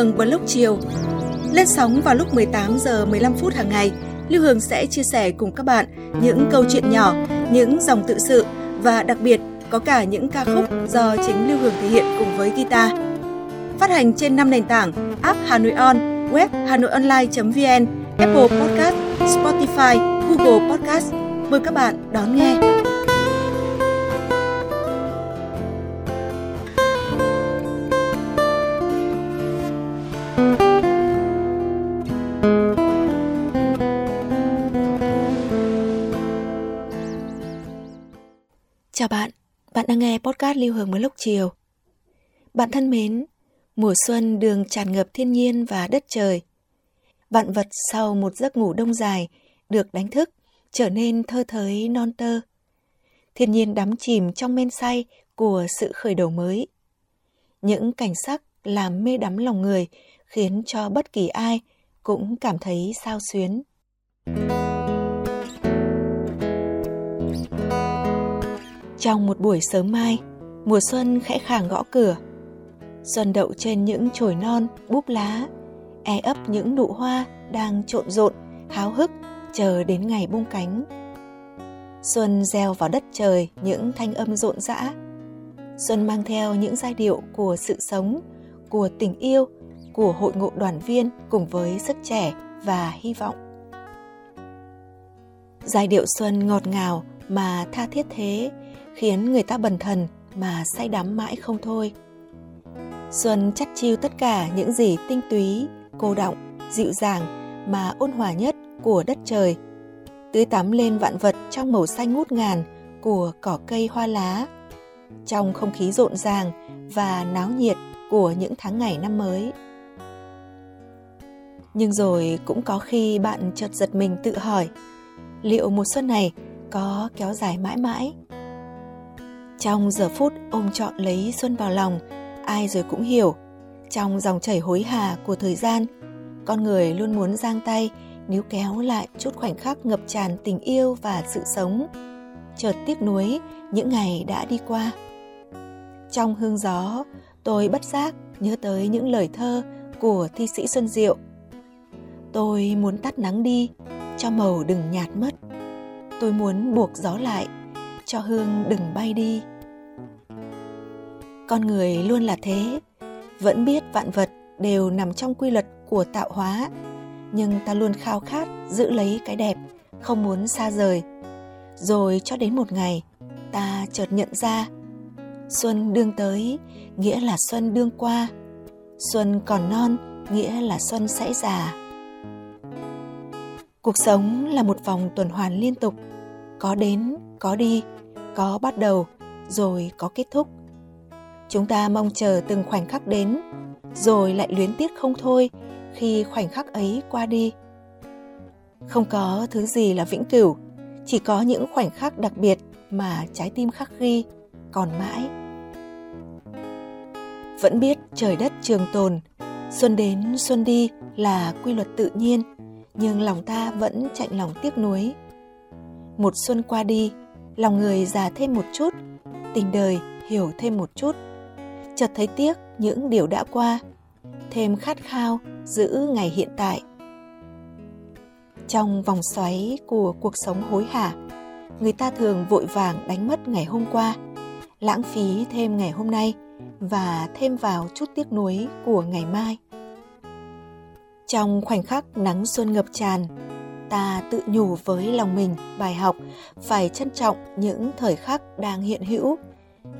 Hương Blog chiều. Lên sóng vào lúc 18 giờ 15 phút hàng ngày, Lưu Hương sẽ chia sẻ cùng các bạn những câu chuyện nhỏ, những dòng tự sự và đặc biệt có cả những ca khúc do chính Lưu Hương thể hiện cùng với guitar. Phát hành trên 5 nền tảng app Hà Nội On, web hanoionline.vn, Apple Podcast, Spotify, Google Podcast. Mời các bạn đón nghe. Chào bạn, bạn đang nghe podcast Lưu Hương mới lúc chiều. Bạn thân mến, mùa xuân đường tràn ngập thiên nhiên và đất trời. Vạn vật sau một giấc ngủ đông dài được đánh thức, trở nên thơ thới non tơ. Thiên nhiên đắm chìm trong men say của sự khởi đầu mới. Những cảnh sắc làm mê đắm lòng người khiến cho bất kỳ ai cũng cảm thấy sao xuyến. Trong một buổi sớm mai, mùa xuân khẽ khàng gõ cửa. Xuân đậu trên những chồi non, búp lá, e ấp những nụ hoa đang trộn rộn, háo hức, chờ đến ngày bung cánh. Xuân gieo vào đất trời những thanh âm rộn rã. Xuân mang theo những giai điệu của sự sống, của tình yêu, của hội ngộ đoàn viên cùng với sức trẻ và hy vọng. Giai điệu xuân ngọt ngào mà tha thiết thế khiến người ta bần thần mà say đắm mãi không thôi. Xuân chắt chiêu tất cả những gì tinh túy, cô động, dịu dàng mà ôn hòa nhất của đất trời, tưới tắm lên vạn vật trong màu xanh ngút ngàn của cỏ cây hoa lá, trong không khí rộn ràng và náo nhiệt của những tháng ngày năm mới. Nhưng rồi cũng có khi bạn chợt giật mình tự hỏi, liệu mùa xuân này có kéo dài mãi mãi? Trong giờ phút ôm trọn lấy xuân vào lòng, ai rồi cũng hiểu, trong dòng chảy hối hả của thời gian, con người luôn muốn giang tay níu kéo lại chút khoảnh khắc ngập tràn tình yêu và sự sống. Chợt tiếc nuối những ngày đã đi qua. Trong hương gió, tôi bất giác nhớ tới những lời thơ của thi sĩ Xuân Diệu. Tôi muốn tắt nắng đi, cho màu đừng nhạt mất. Tôi muốn buộc gió lại, cho hương đừng bay đi. Con người luôn là thế, vẫn biết vạn vật đều nằm trong quy luật của tạo hóa, nhưng ta luôn khao khát giữ lấy cái đẹp, không muốn xa rời. Rồi cho đến một ngày, ta chợt nhận ra, xuân đương tới, nghĩa là xuân đương qua, xuân còn non, nghĩa là xuân sẽ già. Cuộc sống là một vòng tuần hoàn liên tục có đến, có đi, có bắt đầu, rồi có kết thúc. Chúng ta mong chờ từng khoảnh khắc đến, rồi lại luyến tiếc không thôi khi khoảnh khắc ấy qua đi. Không có thứ gì là vĩnh cửu, chỉ có những khoảnh khắc đặc biệt mà trái tim khắc ghi, còn mãi. Vẫn biết trời đất trường tồn, xuân đến xuân đi là quy luật tự nhiên, nhưng lòng ta vẫn chạnh lòng tiếc nuối một xuân qua đi, lòng người già thêm một chút, tình đời hiểu thêm một chút. Chợt thấy tiếc những điều đã qua, thêm khát khao giữ ngày hiện tại. Trong vòng xoáy của cuộc sống hối hả, người ta thường vội vàng đánh mất ngày hôm qua, lãng phí thêm ngày hôm nay và thêm vào chút tiếc nuối của ngày mai. Trong khoảnh khắc nắng xuân ngập tràn ta tự nhủ với lòng mình bài học, phải trân trọng những thời khắc đang hiện hữu.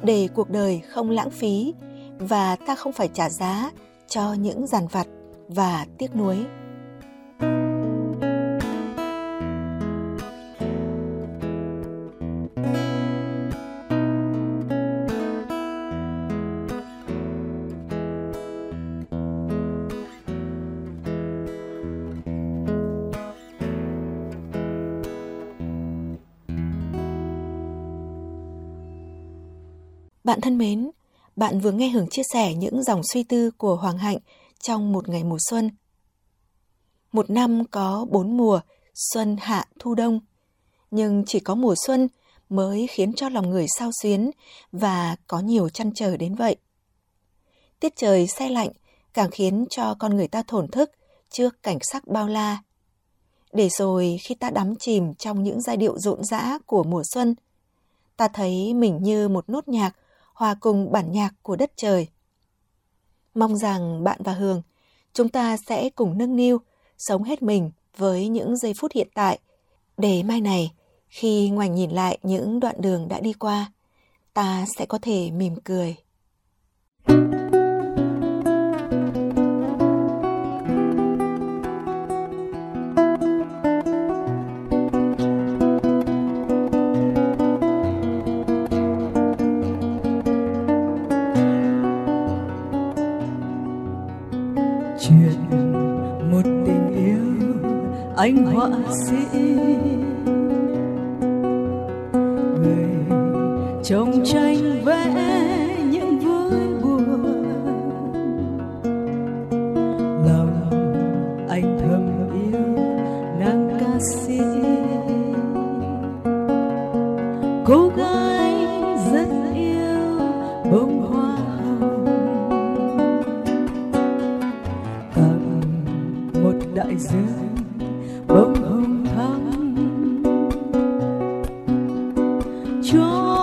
Để cuộc đời không lãng phí và ta không phải trả giá cho những giàn vặt và tiếc nuối. Bạn thân mến, bạn vừa nghe Hưởng chia sẻ những dòng suy tư của Hoàng Hạnh trong một ngày mùa xuân. Một năm có bốn mùa, xuân, hạ, thu, đông. Nhưng chỉ có mùa xuân mới khiến cho lòng người sao xuyến và có nhiều chăn trở đến vậy. Tiết trời xe lạnh càng khiến cho con người ta thổn thức trước cảnh sắc bao la. Để rồi khi ta đắm chìm trong những giai điệu rộn rã của mùa xuân, ta thấy mình như một nốt nhạc hòa cùng bản nhạc của đất trời. Mong rằng bạn và Hường, chúng ta sẽ cùng nâng niu, sống hết mình với những giây phút hiện tại, để mai này, khi ngoảnh nhìn lại những đoạn đường đã đi qua, ta sẽ có thể mỉm cười. Anh họa sĩ. Cho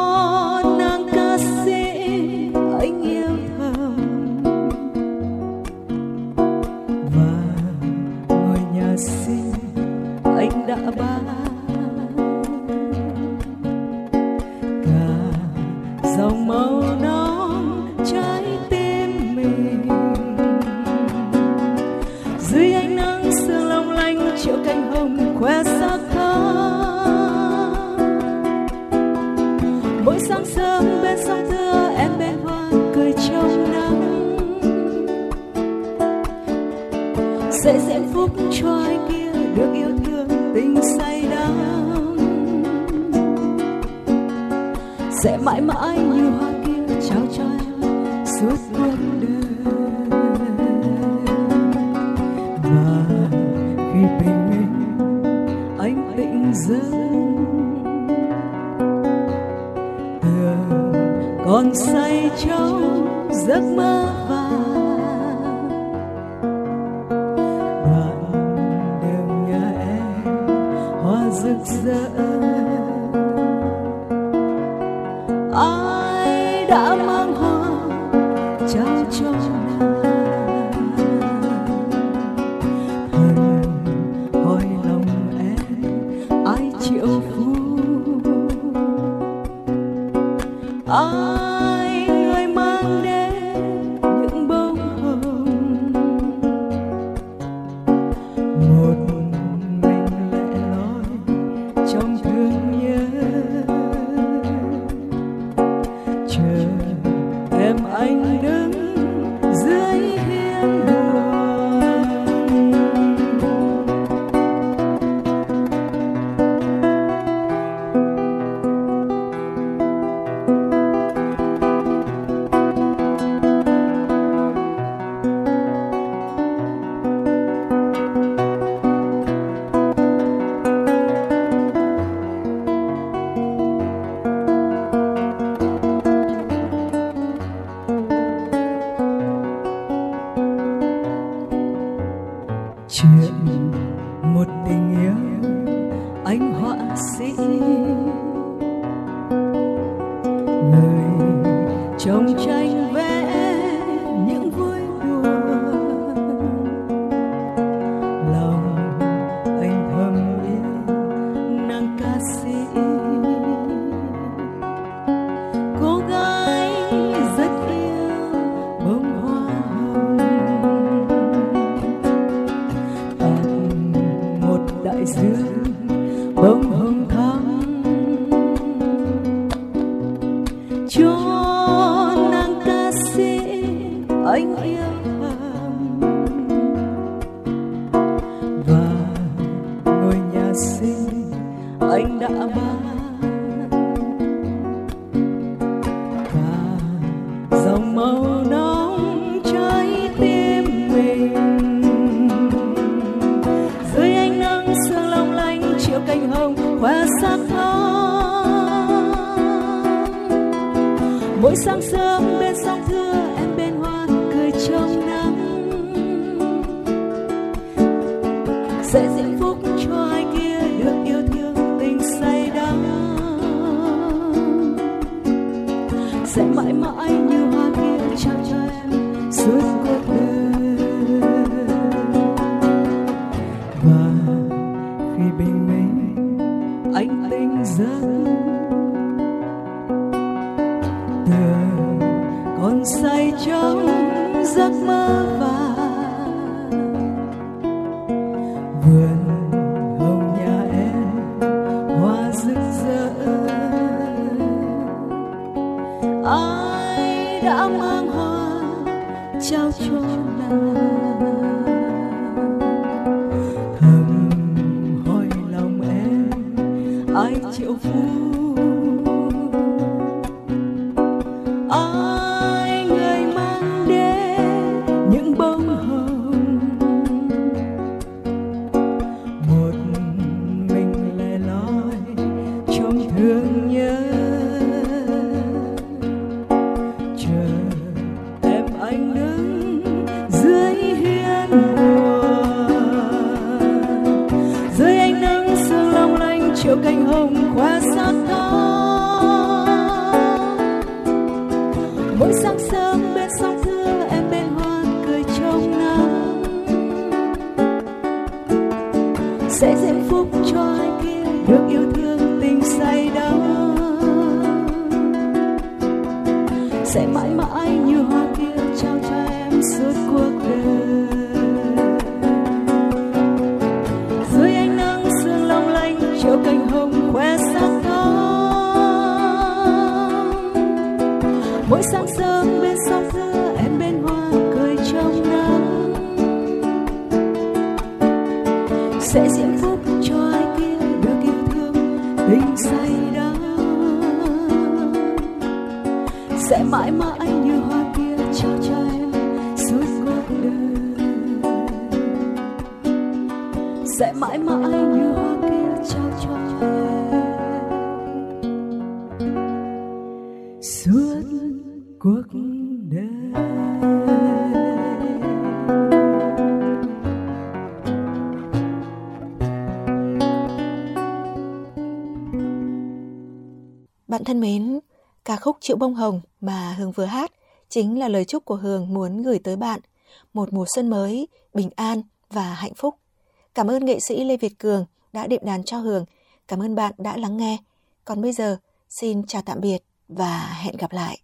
còn say trong giấc mơ vàng. Bạn đường nhà em hoa rực rỡ. màu nóng trái tim mình. Dưới ánh nắng sương long lanh triệu cánh hồng khoe sắc non mỗi sáng sớm bên sông thưa, em bên hoa cười trong nắng. Sẽ diễm phúc cho ai kia được yêu thương tình say đắm. Sẽ mãi mãi như ai người mang đến những bông hồng? Một mình lẻ loi trong thương nhớ. Chờ em anh đứng dưới hiên buồn dưới ánh nắng sương long lanh chiều cành hồng khoe sắc thắm mỗi sáng sớm bên sông thưa em bên hoa cười trong nắng. Sẽ diễm phúc cho ai kia được yêu thương tình say đắm. Sẽ mãi mãi như hoa kia trao cho em suốt cuộc đời. Sẽ mãi mãi như hoa kia trao cho em suốt cuộc đời. Sẽ mãi mãi như hoa kia trao cho em suốt cuộc đời. Bạn thân mến, ca khúc Triệu Bông Hồng mà Hương vừa hát chính là lời chúc của Hương muốn gửi tới bạn một mùa xuân mới, bình an và hạnh phúc. Cảm ơn nghệ sĩ Lê Việt Cường đã đệm đàn cho Hương. Cảm ơn bạn đã lắng nghe. Còn bây giờ, xin chào tạm biệt và hẹn gặp lại.